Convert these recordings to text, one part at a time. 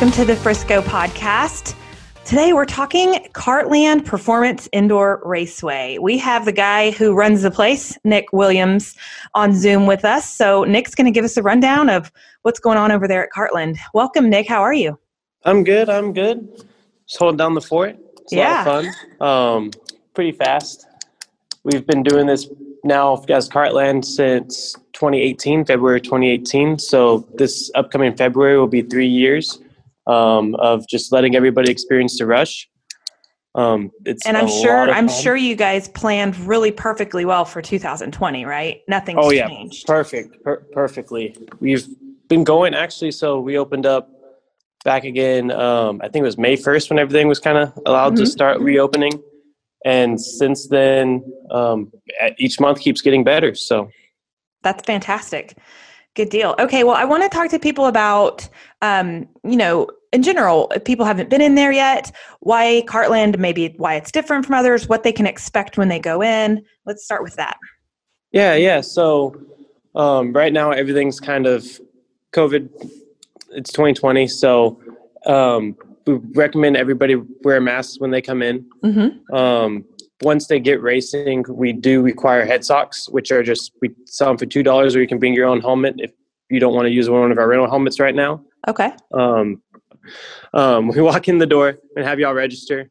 welcome to the Frisco podcast. Today we're talking Kartland Performance Indoor Raceway. We have the guy who runs the place, Nick Williams, on Zoom with us. So Nick's going to give us a rundown of what's going on over there at Kartland. Welcome, Nick. How are you? I'm good. I'm good. Just holding down the fort. It's Yeah. a lot of fun. Um, pretty fast. We've been doing this now as Kartland since 2018, February 2018. So this upcoming February will be three years um, of just letting everybody experience the rush. Um, it's And I'm sure I'm sure you guys planned really perfectly well for 2020, right? Nothing's Oh yeah, changed. perfect, per- perfectly. We've been going actually. So we opened up back again. Um, I think it was May first when everything was kind of allowed to Mhm. start reopening, and since then, um, each month keeps getting better. So That's fantastic. Good deal. Okay, well, I want to talk to people about, um, you know, in general, if people haven't been in there yet, why Kartland, maybe why it's different from others, what they can expect when they go in. Let's start with that. yeah, yeah. So um, right now everything's kind of COVID. It's 2020, so um, we recommend everybody wear masks when they come in. Mm-hmm. Um, once they get racing, we do require head socks, which are just we sell them for two dollars, or you can bring your own helmet if you don't want to use one of our rental helmets right now. Okay. Um, um, we walk in the door and have y'all register,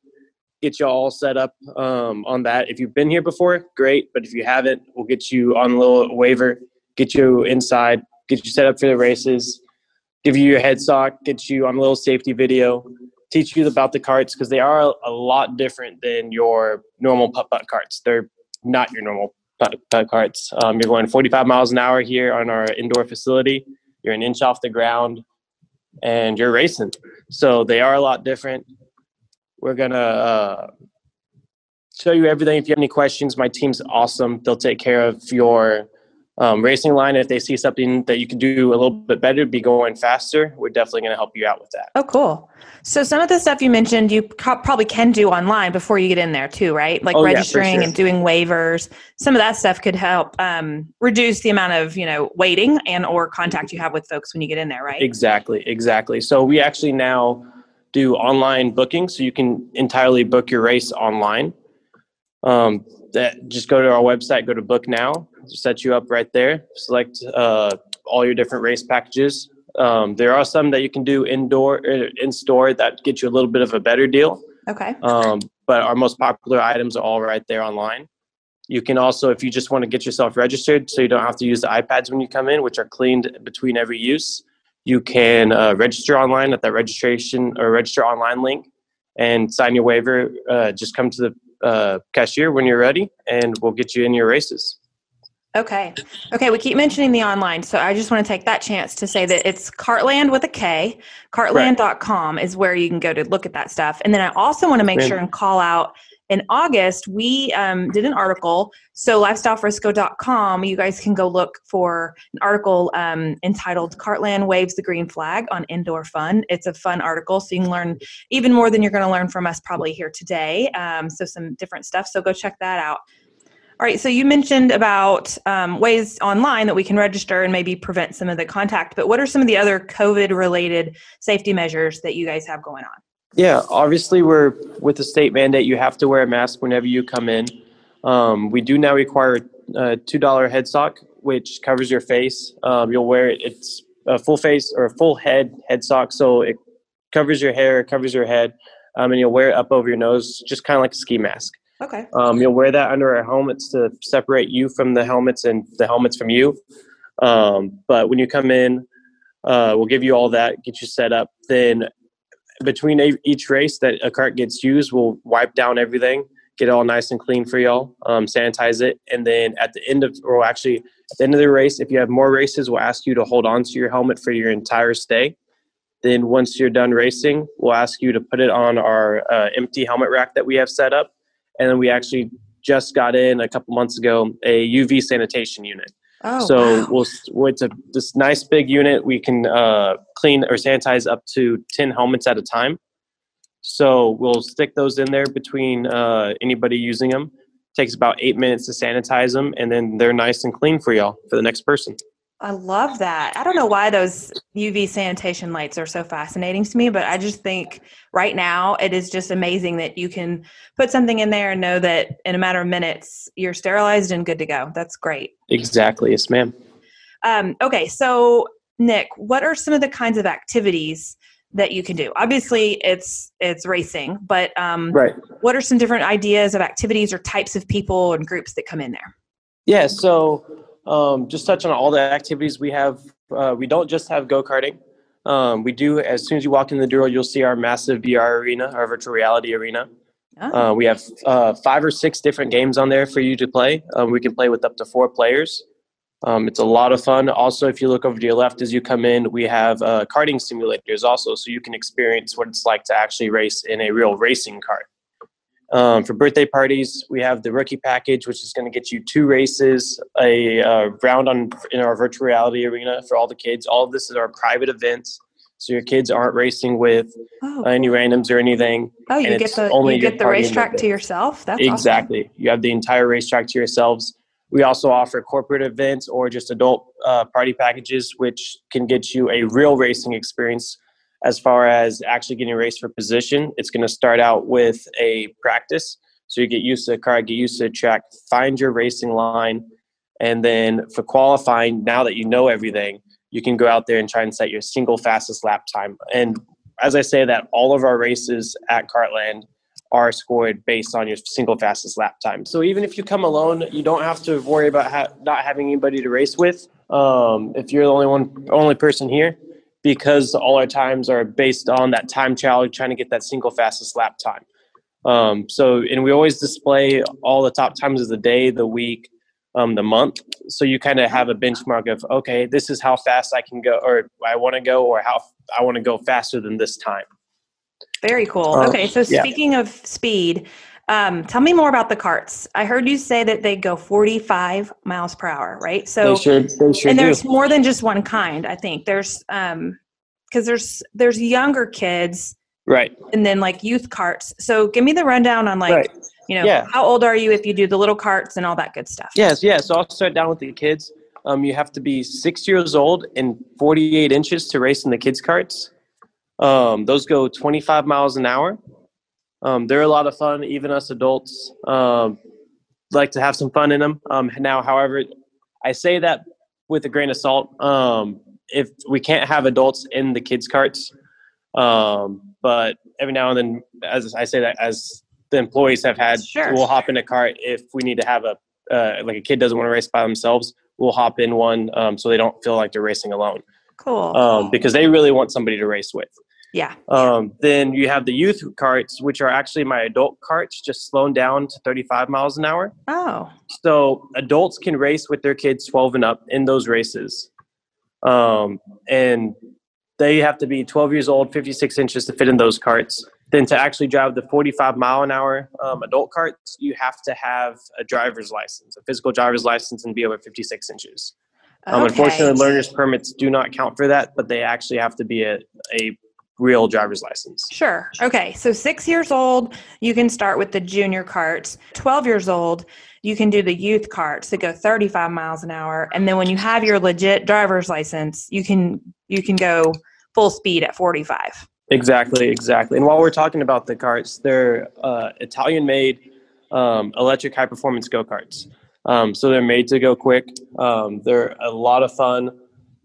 get you all set up um, on that. If you've been here before, great, but if you haven't, we'll get you on a little waiver, get you inside, get you set up for the races, give you your head sock, get you on a little safety video, teach you about the carts because they are a lot different than your normal putt putt carts. They're not your normal putt putt carts. Um, you're going 45 miles an hour here on our indoor facility. You're an inch off the ground, and you're racing. So they are a lot different. We're gonna uh, show you everything. If you have any questions, my team's awesome. They'll take care of your um, racing line. If they see something that you can do a little bit better, be going faster, we're definitely going to help you out with that. Oh, cool. So some of the stuff you mentioned, you pro- probably can do online before you get in there too, right? Like Oh, yeah, registering sure. and doing waivers. Some of that stuff could help um, reduce the amount of you know waiting and or contact you have with folks when you get in there, right? Exactly, exactly. So we actually now do online booking, so you can entirely book your race online. Um, that just go to our website, go to book now, set you up right there. Select uh, all your different race packages. Um, there are some that you can do indoor, uh, in store that get you a little bit of a better deal. Okay. Um, but our most popular items are all right there online. You can also, if you just want to get yourself registered, so you don't have to use the iPads when you come in, which are cleaned between every use. You can uh, register online at that registration or register online link and sign your waiver. Uh, just come to the uh, cashier when you're ready, and we'll get you in your races. Okay. Okay. We keep mentioning the online. So I just want to take that chance to say that it's Kartland with a K. Kartland.com is where you can go to look at that stuff. And then I also want to make sure and call out in August, we um, did an article. So lifestylefrisco.com, you guys can go look for an article um, entitled Kartland Waves the Green Flag on Indoor Fun. It's a fun article. So you can learn even more than you're going to learn from us probably here today. Um, so some different stuff. So go check that out. All right, so you mentioned about um, ways online that we can register and maybe prevent some of the contact, but what are some of the other COVID related safety measures that you guys have going on? Yeah, obviously, we're with the state mandate. You have to wear a mask whenever you come in. Um, we do now require a two dollar head sock, which covers your face. Um, you'll wear it. It's a full face or a full head head sock, so it covers your hair, covers your head, um, and you'll wear it up over your nose, just kind of like a ski mask. Okay. Um, you'll wear that under our helmets to separate you from the helmets and the helmets from you. Um, but when you come in, uh, we'll give you all that, get you set up. Then between a- each race that a cart gets used, we'll wipe down everything, get it all nice and clean for y'all, um, sanitize it, and then at the end of, or actually at the end of the race, if you have more races, we'll ask you to hold on to your helmet for your entire stay. Then once you're done racing, we'll ask you to put it on our uh, empty helmet rack that we have set up, and then we actually just got in a couple months ago a UV sanitation unit. Oh, so wow. we'll it's a this nice big unit. We can uh, clean or sanitize up to ten helmets at a time. So we'll stick those in there between uh, anybody using them. Takes about eight minutes to sanitize them, and then they're nice and clean for y'all for the next person. I love that. I don't know why those UV sanitation lights are so fascinating to me, but I just think right now it is just amazing that you can put something in there and know that in a matter of minutes you're sterilized and good to go. That's great. Exactly. Yes, ma'am. Um, okay, so Nick, what are some of the kinds of activities that you can do? Obviously, it's it's racing, but um, Right. what are some different ideas of activities or types of people and groups that come in there? Yeah. So um, just touch on all the activities we have, uh, we don't just have go karting. Um, we do, as soon as you walk in the door, you'll see our massive VR arena, our virtual reality arena. Oh, Uh, we have uh, five or six different games on there for you to play. Um, we can play with up to four players. Um, it's a lot of fun. Also, if you look over to your left as you come in, we have uh, karting simulators also, so you can experience what it's like to actually race in a real racing cart. Um, for birthday parties, we have the rookie package, which is going to get you two races, a uh, round on in our virtual reality arena for all the kids. All of this is our private events, so your kids aren't racing with oh, any randoms or anything. oh, you get the only you get the racetrack to yourself. That's awesome. exactly. You have the entire racetrack to yourselves. We also offer corporate events or just adult uh, party packages, which can get you a real racing experience as far as actually getting a race for position. It's going to start out with a practice. So you get used to the car, get used to the track, find your racing line. And then for qualifying, now that you know everything, you can go out there and try and set your single fastest lap time. And as I say that, all of our races at Kartland are scored based on your single fastest lap time. So even if you come alone, you don't have to worry about ha- not having anybody to race with. Um, if you're the only one, only person here, because all our times are based on that time challenge, trying to get that single fastest lap time. Um, so, and we always display all the top times of the day, the week, um, the month. So you kind of have a benchmark of, okay, this is how fast I can go, or I want to go, or how I want to go faster than this time. Very cool. Um, okay, so yeah. speaking of speed, um, tell me more about the carts. I heard you say that they go 45 miles per hour, right? So, they sure, they sure and do. there's more than just one kind. I think there's um, because there's there's younger kids Right. and then like youth carts. So, give me the rundown on like right. you know Yeah. how old are you if you do the little carts and all that good stuff. Yes, yes. So I'll start down with the kids. Um, you have to be six years old and 48 inches to race in the kids' carts. Um, those go 25 miles an hour. Um, they're a lot of fun. Even us adults um, like to have some fun in them. Um, now, however, I say that with a grain of salt. Um, if we can't have adults in the kids' carts, um, but every now and then, as I say that, as the employees have had, Sure. we'll hop in a cart if we need to have a uh, like a kid doesn't want to race by themselves. We'll hop in one um, so they don't feel like they're racing alone Cool. um, because they really want somebody to race with. Yeah. Um, then you have the youth carts, which are actually my adult carts, just slowed down to 35 miles an hour. Oh. So adults can race with their kids 12 and up in those races. Um, and they have to be 12 years old, 56 inches to fit in those carts. Then to actually drive the 45 mile an hour um, adult carts, you have to have a driver's license, a physical driver's license, and be over 56 inches. Um, Okay. Unfortunately, learner's permits do not count for that, but they actually have to be a, a real driver's license. Sure. Okay. So six years old, you can start with the junior carts. 12 years old, you can do the youth carts that go 35 miles an hour. And then when you have your legit driver's license, you can you can go full speed at 45. Exactly, exactly. And while we're talking about the carts, they're uh, Italian-made um, electric high-performance go-karts. Um, so they're made to go quick. Um, they're a lot of fun.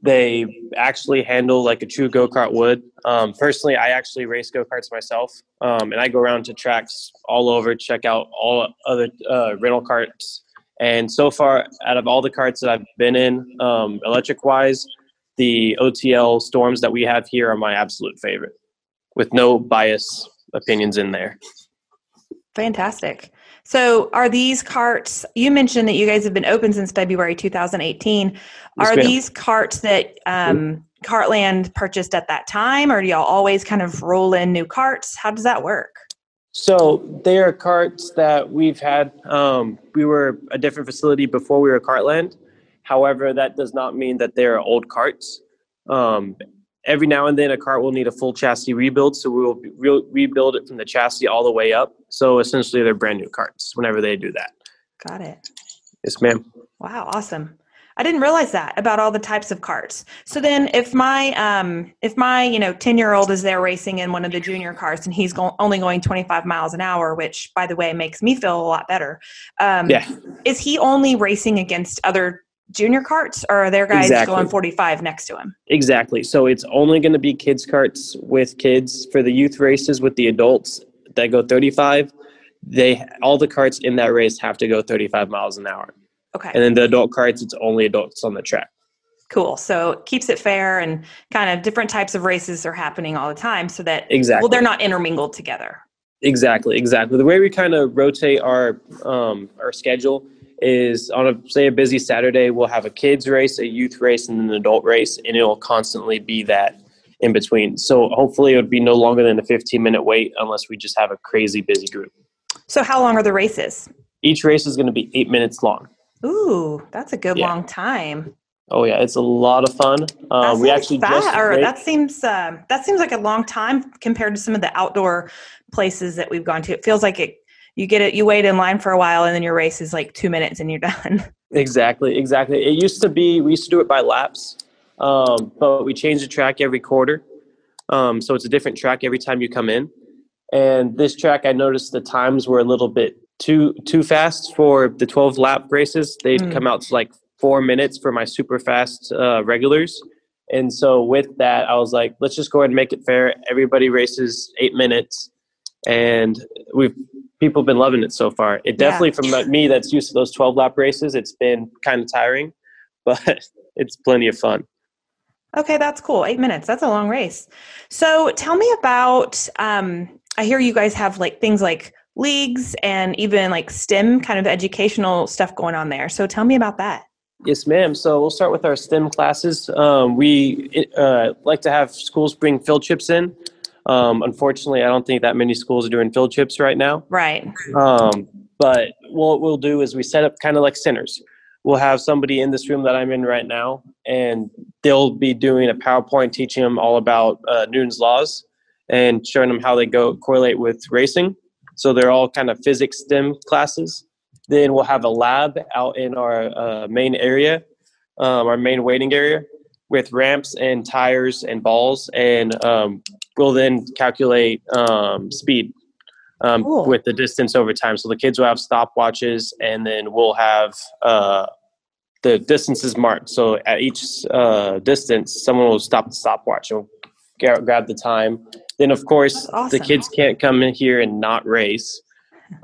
They actually handle like a true go-kart would. Um, personally, I actually race go-karts myself, um, and I go around to tracks all over, check out all other uh, rental carts. And so far, out of all the carts that I've been in, um, electric-wise, the OTL storms that we have here are my absolute favorite with no bias opinions in there. Fantastic. So are these carts, you mentioned that you guys have been open since February 2018. Yes, Are ma'am. these carts that um, Kartland purchased at that time, or do y'all always kind of roll in new carts? How does that work? So they are carts that we've had. Um, we were a different facility before we were Kartland. However, that does not mean that they're old carts. Um, every now and then, a cart will need a full chassis rebuild, so we will re- rebuild it from the chassis all the way up. So essentially, they're brand new carts whenever they do that. Got it. Yes, ma'am. Wow, awesome. I didn't realize that about all the types of carts. So then, if my um, if my you know ten year old is there racing in one of the junior carts and he's go- only going twenty five miles an hour, which by the way makes me feel a lot better. Um, Yeah. Is he only racing against other junior carts, or are there guys Exactly. going forty five next to him? Exactly. So it's only going to be kids carts with kids for the youth races with the adults that go 35. They all the carts in that race have to go 35 miles an hour. Okay. And then the adult carts, it's only adults on the track. Cool. So it keeps it fair and kind of different types of races are happening all the time so that Exactly. well they're not intermingled together. Exactly, exactly. The way we kind of rotate our um, our schedule is on a say a busy Saturday, we'll have a kids race, a youth race, and an adult race, and it'll constantly be that in between. So hopefully, it would be no longer than a 15 minute wait unless we just have a crazy busy group. So how long are the races? Each race is going to be eight minutes long. Ooh, that's a good Yeah. long time. Oh yeah, it's a lot of fun. Um, we actually fa- just or that seems um, that seems like a long time compared to some of the outdoor places that we've gone to. It feels like it. You get it. You wait in line for a while, and then your race is like two minutes, and you're done. Exactly, exactly. It used to be we used to do it by laps, um, but we changed the track every quarter, um, so it's a different track every time you come in. And this track, I noticed the times were a little bit too too fast for the 12 lap races. They'd Mm. come out to like four minutes for my super fast uh, regulars. And so with that, I was like, let's just go ahead and make it fair. Everybody races eight minutes, and we've people have been loving it so far. It Yeah. definitely from me that's used to those 12 lap races, it's been kind of tiring, but it's plenty of fun. Okay, that's cool. Eight minutes. That's a long race. So tell me about. Um, I hear you guys have like things like leagues and even like STEM kind of educational stuff going on there. So tell me about that. Yes, ma'am. So we'll start with our STEM classes. Um, we uh, like to have schools bring field trips in. Um, unfortunately, I don't think that many schools are doing field trips right now. Right. Um, but what we'll do is we set up kind of like centers. We'll have somebody in this room that I'm in right now, and they'll be doing a PowerPoint teaching them all about uh, Newton's laws and showing them how they go correlate with racing. So they're all kind of physics STEM classes. Then we'll have a lab out in our uh, main area, um, our main waiting area, with ramps and tires and balls, and um, we'll then calculate um, speed um, Cool. with the distance over time. So the kids will have stopwatches, and then we'll have uh, the distances marked. So at each uh, distance, someone will stop the stopwatch and gra- grab the time. Then, of course, awesome. the kids can't come in here and not race.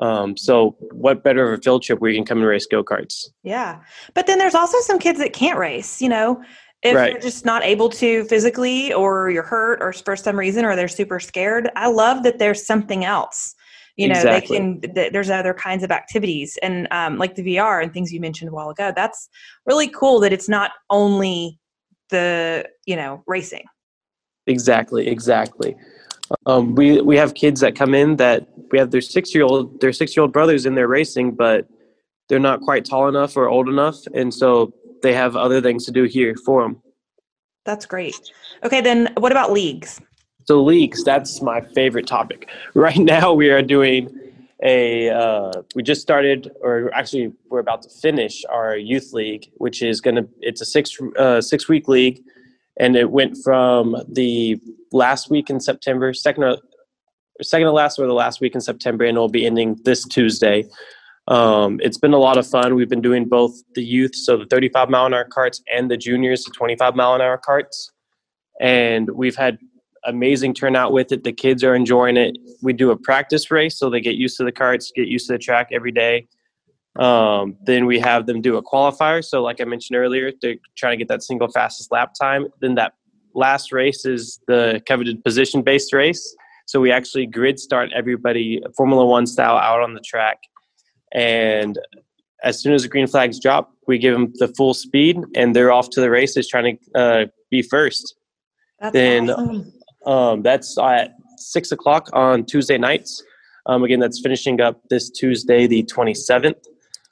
Um, so, what better of a field trip where you can come and race go karts? Yeah. But then there's also some kids that can't race, you know, if Right. you're just not able to physically or you're hurt or for some reason or they're super scared. I love that there's something else. You know, Exactly. they can, th- there's other kinds of activities and um, like the VR and things you mentioned a while ago. That's really cool that it's not only the, you know, racing. Exactly, exactly. Um, we we have kids that come in that we have their six year old their six year old brothers in there racing, but they're not quite tall enough or old enough, and so they have other things to do here for them. That's great. Okay. Then what about leagues? So leagues, that's my favorite topic. Right now, we are doing a. Uh, we just started, or actually, we're about to finish our youth league, which is gonna. It's a six uh, six week league, and it went from the last week in September, second or second to last, or the last week in September, and it'll be ending this Tuesday. Um, it's been a lot of fun. We've been doing both the youth, so the 35 mile an hour carts, and the juniors, the 25 mile an hour carts, and we've had amazing turnout with it. The kids are enjoying it. We do a practice race so they get used to the carts, get used to the track every day. Um, then we have them do a qualifier. So, like I mentioned earlier, they're trying to get that single fastest lap time. Then that last race is the coveted position based race. So we actually grid start everybody Formula One style out on the track, and as soon as the green flags drop, we give them the full speed, and they're off to the races trying to uh, be first. That's Then- awesome. Um, that's at six o'clock on Tuesday nights. Um, again, that's finishing up this Tuesday, the 27th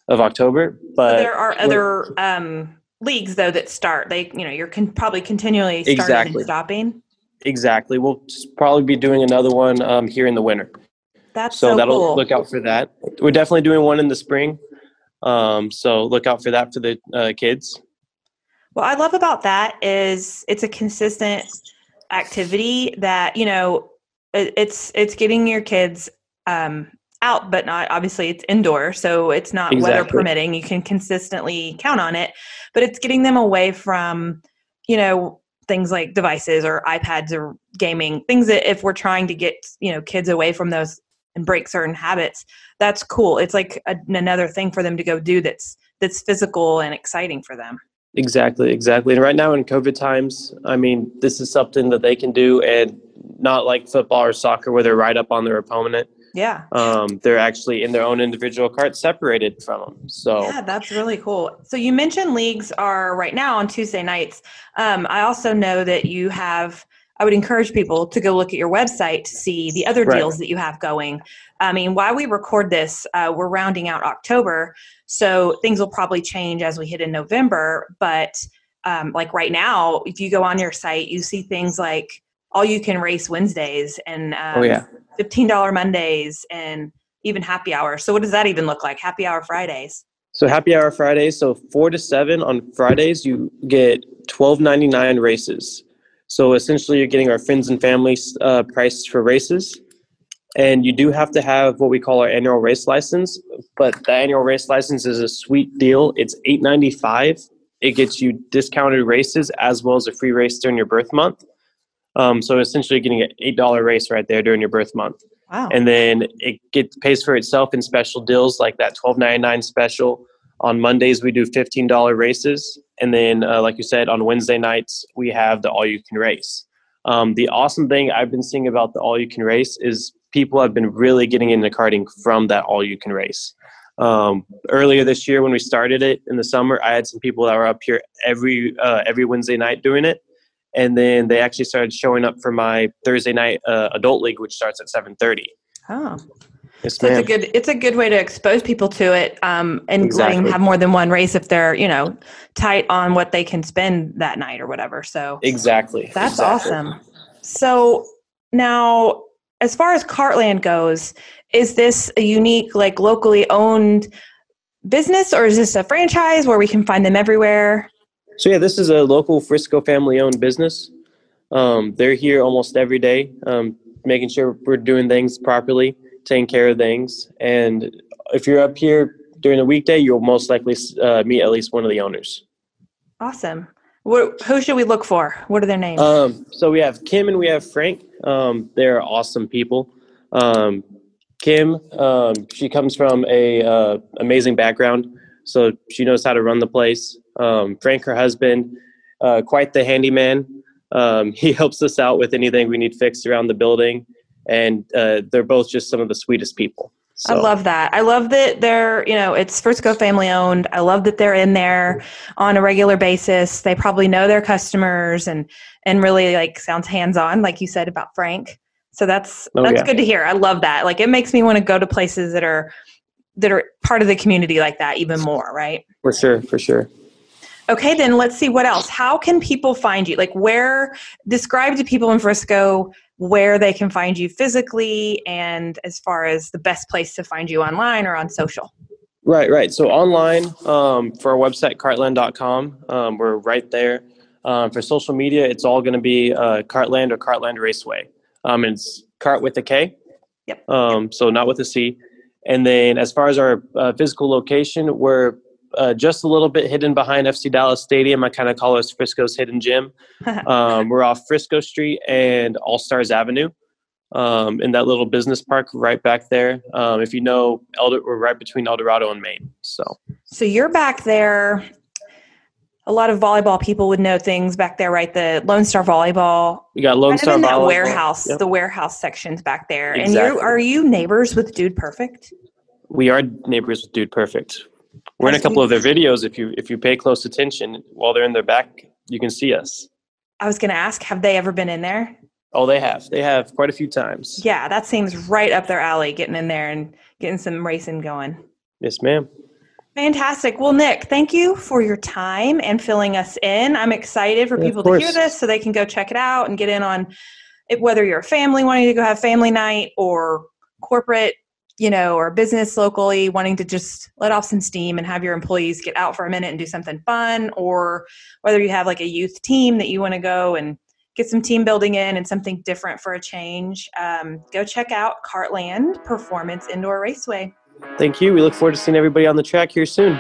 of October. But there are other um, leagues though that start. They, you know, you're con- probably continually starting Exactly. and stopping. exactly, we'll probably be doing another one um, here in the winter. That's So, so, that'll cool. look out for that. We're definitely doing one in the spring. Um, so look out for that for the uh, kids. What I love about that is it's a consistent activity that, you know, it's it's getting your kids um, out, but not obviously it's indoor, so it's not exactly. weather permitting. You can consistently count on it, but it's getting them away from, you know, things like devices or iPads or gaming, things that if we're trying to get, you know, kids away from those and break certain habits, that's cool. It's like a, another thing for them to go do that's that's physical and exciting for them. Exactly, exactly. And right now in COVID times, I mean, this is something that they can do and not like football or soccer where they're right up on their opponent. Yeah. Um, they're actually in their own individual carts separated from them. So yeah, that's really cool. So you mentioned leagues are right now on Tuesday nights. Um, I also know that you have. I would encourage people to go look at your website to see the other right. deals that you have going. I mean, while we record this, uh, we're rounding out October, so things will probably change as we hit in November. But um, like right now, if you go on your site, you see things like all you can race Wednesdays and um, oh, yeah. $15 Mondays and even happy hour. So what does that even look like? Happy hour Fridays. So happy hour Fridays. So four to seven on Fridays, you get twelve ninety nine races. So essentially, you're getting our friends and family uh, price for races, and you do have to have what we call our annual race license. But the annual race license is a sweet deal. It's eight ninety five. It gets you discounted races as well as a free race during your birth month. Um, so essentially, getting an eight dollar race right there during your birth month. Wow. And then it gets pays for itself in special deals like that twelve ninety nine special. On Mondays we do fifteen dollar races, and then uh, like you said, on Wednesday nights we have the all you can race. Um, the awesome thing I've been seeing about the all you can race is people have been really getting into karting from that all you can race. Um, earlier this year when we started it in the summer, I had some people that were up here every uh, every Wednesday night doing it, and then they actually started showing up for my Thursday night uh, adult league, which starts at seven thirty. Oh, yes, so it's a good it's a good way to expose people to it, um, and exactly. have more than one race if they're you know tight on what they can spend that night or whatever. So exactly, that's exactly. awesome. So now, as far as Kartland goes, is this a unique, like locally owned business, or is this a franchise where we can find them everywhere? So yeah, this is a local Frisco family-owned business. Um, they're here almost every day, um, making sure we're doing things properly, taking care of things. And if you're up here during the weekday, you'll most likely uh, meet at least one of the owners. Awesome. What, who should we look for? What are their names? Um, so we have Kim and we have Frank. Um, they're awesome people. Um, Kim, um, she comes from a uh, amazing background, so she knows how to run the place. Um, Frank, her husband, uh, quite the handyman. Um, he helps us out with anything we need fixed around the building, and uh, they're both just some of the sweetest people. So. I love that. I love that they're, you know, it's Frisco family owned. I love that they're in there on a regular basis. They probably know their customers and and really like sounds hands on, like you said about Frank. So that's oh, that's yeah. good to hear. I love that. Like it makes me want to go to places that are that are part of the community like that even more, right? For sure, for sure. Okay, then let's see what else. How can people find you? Like, where, describe to people in Frisco where they can find you physically and as far as the best place to find you online or on social. Right, right. So, online um, for our website, kartland.com, um, we're right there. Um, for social media, it's all going to be uh, Kartland or Kartland Raceway. Um, it's cart with a K. Yep. Um, so, not with a C. And then, as far as our uh, physical location, we're uh, just a little bit hidden behind FC Dallas Stadium. I kind of call us Frisco's hidden gym. um, we're off Frisco Street and All Stars Avenue um, in that little business park right back there. Um, if you know, Elder, we're right between El Dorado and Main. So, so you're back there. A lot of volleyball people would know things back there, right? The Lone Star Volleyball. You got Lone Star in that Volleyball. warehouse, yep. the warehouse sections back there. Exactly. And you are you neighbors with Dude Perfect? We are neighbors with Dude Perfect. We're in a couple of their videos. If you if you pay close attention while they're in their back, you can see us. I was going to ask, have they ever been in there? Oh, they have. They have quite a few times. Yeah, that seems right up their alley, getting in there and getting some racing going. Yes, ma'am. Fantastic. Well, Nick, thank you for your time and filling us in. I'm excited for yeah, people to hear this so they can go check it out and get in on it, whether you're a family wanting to go have family night or corporate you know, or business locally wanting to just let off some steam and have your employees get out for a minute and do something fun, or whether you have like a youth team that you want to go and get some team building in and something different for a change, um, go check out Kartland Performance Indoor Raceway. Thank you. We look forward to seeing everybody on the track here soon.